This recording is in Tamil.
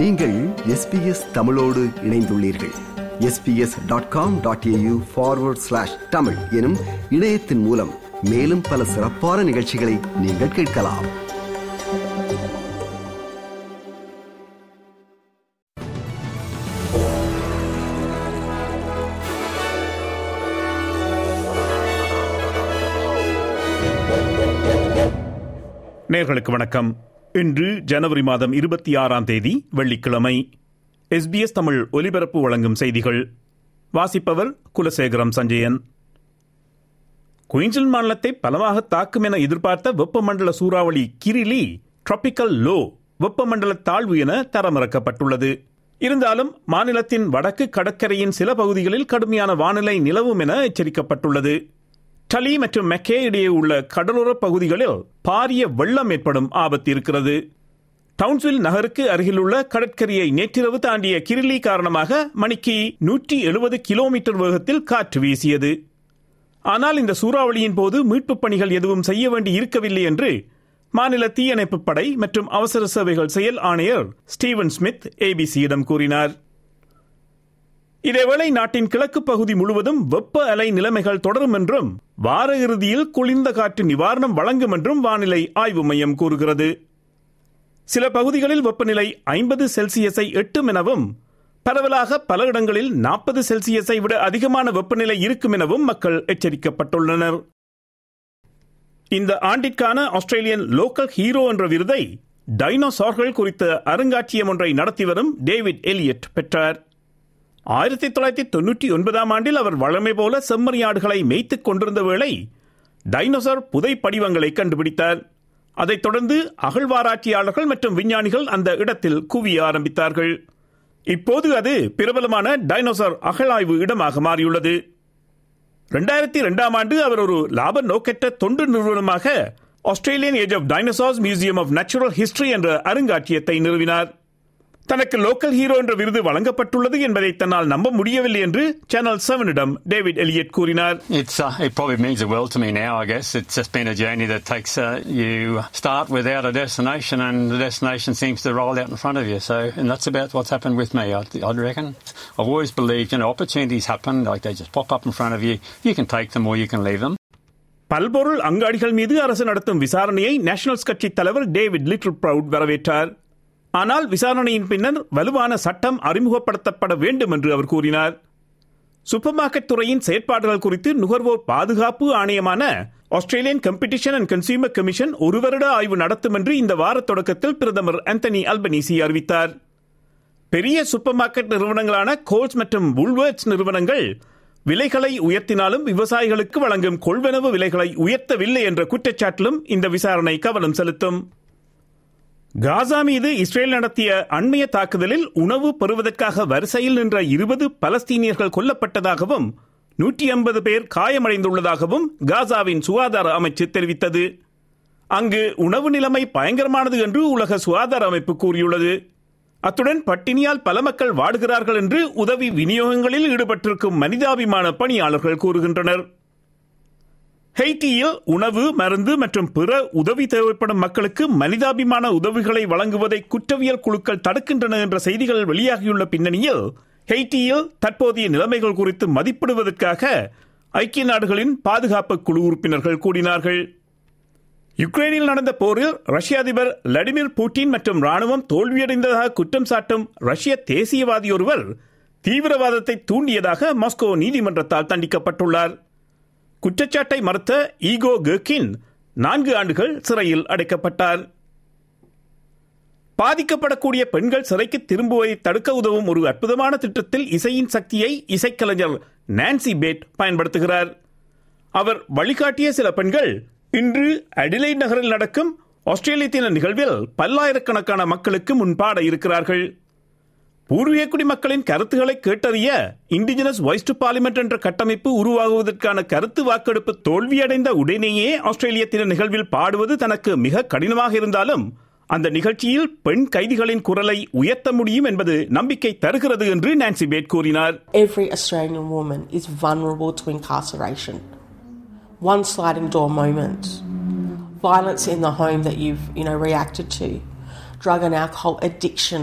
நீங்கள் எஸ்பிஎஸ் தமிழோடு இணைந்துள்ளீர்கள். SBS dot com dot AU forward slash Tamil எனும் இணையத்தின் மூலம் மேலும் பல சிறப்பான நிகழ்ச்சிகளை நீங்கள் கேட்கலாம். நேர்களுக்கு வணக்கம். இன்று ஜனவரி மாதம் இருபத்தி ஆறாம் தேதி வெள்ளிக்கிழமை. எஸ்பிஎஸ் தமிழ் ஒலிபரப்பு வழங்கும் செய்திகள். வாசிப்பவர் குலசேகரம் சஞ்சயன். குயின்சல் மாநிலத்தை பலமாக தாக்கும் என எதிர்பார்த்த வெப்பமண்டல சூறாவளி கிரிலி டிராபிக்கல் லோ வெப்பமண்டல தாழ்வு என தரமிறக்கப்பட்டுள்ளது. இருந்தாலும் மாநிலத்தின் வடக்கு கடற்கரையின் சில பகுதிகளில் கடுமையான வானிலை நிலவும் என எச்சரிக்கப்பட்டுள்ளது. டலி மற்றும் மெக்கே இடையே உள்ள கடலோர பகுதிகளில் பாரிய வெள்ளம் ஏற்படும் ஆபத்து இருக்கிறது. டவுன்ஸ்வில் நகருக்கு அருகிலுள்ள கடற்கரையை நேற்றிரவு தாண்டிய கிரிலி காரணமாக மணிக்கு நூற்றி எழுபது கிலோமீட்டர் வேகத்தில் காற்று வீசியது. ஆனால் இந்த சூறாவளியின் போது மீட்புப் பணிகள் எதுவும் செய்ய வேண்டி இருக்கவில்லை என்று மாநில தீயணைப்பு படை மற்றும் அவசர சேவைகள் செயல் ஆணையர் ஸ்டீவன் ஸ்மித் ஏபிசியிடம் கூறினார். இதேவேளை நாட்டின் கிழக்கு பகுதி முழுவதும் வெப்ப அலை நிலைமைகள் தொடரும் என்றும் வார இறுதியில் குளிர்ந்த காற்று நிவாரணம் வழங்கும் என்றும் வானிலை ஆய்வு மையம் கூறுகிறது. சில பகுதிகளில் வெப்பநிலை ஐம்பது செல்சியஸை எட்டும் எனவும் பரவலாக பல இடங்களில் நாற்பது செல்சியஸை விட அதிகமான வெப்பநிலை இருக்கும் எனவும் மக்கள் எச்சரிக்கப்பட்டுள்ளனர். இந்த ஆண்டிற்கான ஆஸ்திரேலியன் லோக்கல் ஹீரோ என்ற விருதை டைனோசார்கள் குறித்த அருங்காட்சியம் ஒன்றை நடத்தி வரும் டேவிட் எலியட் பெற்றார். ஆயிரத்தி தொள்ளாயிரத்தி தொன்னூற்றி ஒன்பதாம் ஆண்டில் அவர் வழமை போல செம்மறியாடுகளை மேய்த்துக் கொண்டிருந்த வேளை டைனோசர் புதை படிவங்களை கண்டுபிடித்தார். அதைத் தொடர்ந்து அகழ்வாராய்ச்சியாளர்கள் மற்றும் விஞ்ஞானிகள் அந்த இடத்தில் குவிய ஆரம்பித்தார்கள். இப்போது அது பிரபலமான டைனோசர் அகழாய்வு இடமாக மாறியுள்ளது. இரண்டாயிரத்தி இரண்டாம் ஆண்டு அவர் ஒரு லாப நோக்கற்ற தொண்டு நிறுவனமாக Australian age of dinosaurs museum of natural history என்ற அருங்காட்சியகத்தை நிறுவினார். தனக்கு லோக்கல் ஹீரோ என்ற விருது வழங்கப்பட்டுள்ளது என்பதை தன்னால் நம்ப முடியவில்லை என்று சேனல் செவனிடம் டேவிட் எலியட் கூறினார் It's uh, it probably means the world to me now. I guess it's just been a journey that takes uh, you start without a destination, and the destination seems to roll out in front of you. So, and that's about what's happened with me. I, I reckon. I've always believed, you know, opportunities happen like they just pop up in front of you. You can take them or you can leave them. பல்பொருள் அங்காடிகள் மீது அரசு நடத்தும் விசாரணையை நேஷனல்ஸ் கட்சி தலைவர் டேவிட் லிட்டில் ப்ரவுட் வரவேற்றார் ஆனால் விசாரணையின் பின்னர் வலுவான சட்டம் அறிமுகப்படுத்தப்பட வேண்டும் என்று அவர் கூறினார். சூப்பர் மார்க்கெட் துறையின் செயற்பாடுகள் குறித்து நுகர்வோர் பாதுகாப்பு ஆணையமான Australian competition and consumer commission ஒரு வருட ஆய்வு நடத்தும் என்று இந்த வார தொடக்கத்தில் பிரதமர் ஆந்தனி அல்பனீசி அறிவித்தார். பெரிய சூப்பர் மார்க்கெட் நிறுவனங்களான கோல்ஸ் மற்றும் உல்வர்ட்ஸ் நிறுவனங்கள் விலைகளை உயர்த்தினாலும் விவசாயிகளுக்கு வழங்கும் கொள்வனவு விலைகளை உயர்த்தவில்லை என்ற குற்றச்சாட்டிலும் இந்த விசாரணை கவனம் செலுத்தும். காசா மீது இஸ்ரேல் நடத்திய அண்மைய தாக்குதலில் உணவு பெறுவதற்காக வரிசையில் நின்ற இருபது பலஸ்தீனியர்கள் கொல்லப்பட்டதாகவும் நூற்றி ஐம்பது பேர் காயமடைந்துள்ளதாகவும் காசாவின் சுகாதார அமைச்சு தெரிவித்தது. அங்கு உணவு நிலைமை பயங்கரமானது என்று உலக சுகாதார அமைப்பு கூறியுள்ளது. அத்துடன் பட்டினியால் பல மக்கள் வாடுகிறார்கள் என்று உதவி விநியோகங்களில் ஈடுபட்டிருக்கும் மனிதாபிமான பணியாளர்கள் கூறுகின்றனர். ஹெய்டியில் உணவு மருந்து மற்றும் பிற உதவி தேவைப்படும் மக்களுக்கு மனிதாபிமான உதவிகளை வழங்குவதை குற்றவியல் குழுக்கள் தடுக்கின்றன என்ற செய்திகள் வெளியாகியுள்ள பின்னணியில் ஹெய்டியில் தற்போதைய நிலைமைகள் குறித்து மதிப்பிடுவதற்காக ஐக்கிய நாடுகளின் பாதுகாப்பு குழு உறுப்பினர்கள் கூடினார்கள். யுக்ரைனில் நடந்த போரில் ரஷ்ய அதிபர் விளாடிமிர் புட்டின் மற்றும் ராணுவம் தோல்வியடைந்ததாக குற்றம் சாட்டும் ரஷ்ய தேசியவாதி ஒருவர் தீவிரவாதத்தை தூண்டியதாக மாஸ்கோ நீதிமன்றத்தால் தண்டிக்கப்பட்டுள்ளார். குற்றச்சாட்டை மறுத்த ஈகோ கர்கின் நான்கு ஆண்டுகள் சிறையில் அடைக்கப்பட்டார். பாதிக்கப்படக்கூடிய பெண்கள் சிறைக்கு திரும்புவதை தடுக்க உதவும் ஒரு அற்புதமான திட்டத்தில் இசையின் சக்தியை இசைக்கலைஞர் நான்சி பேட் பயன்படுத்துகிறார். அவர் வழிகாட்டிய சில பெண்கள் இன்று அடிலை நகரில் நடக்கும் ஆஸ்திரேலிய தின நிகழ்வில் பல்லாயிரக்கணக்கான மக்களுக்கு முன்பாட இருக்கிறார்கள். பூர்வீக குடிமக்களின் கருத்துக்களை கேட்டறிய இண்டிஜினஸ் வாய்ஸ் டு பார்லிமெண்ட் என்ற கட்டமைப்பு உருவாகுவதற்கான கருத்து வாக்கெடுப்பு தோல்வியடைந்த உடனேயே ஆஸ்திரேலிய தின நிகழ்வில் பாடுவது தனக்கு மிக கடினமாக இருந்தாலும் அந்த நிகழ்ச்சியில் பெண் கைதிகளின் குரலை உயர்த்த முடியும் என்பது நம்பிக்கை தருகிறது என்று நான்சி பேட் கூறினார் Every Australian woman is vulnerable to incarceration. One sliding door moment, violence in the home that you've you know reacted to, drug and alcohol addiction.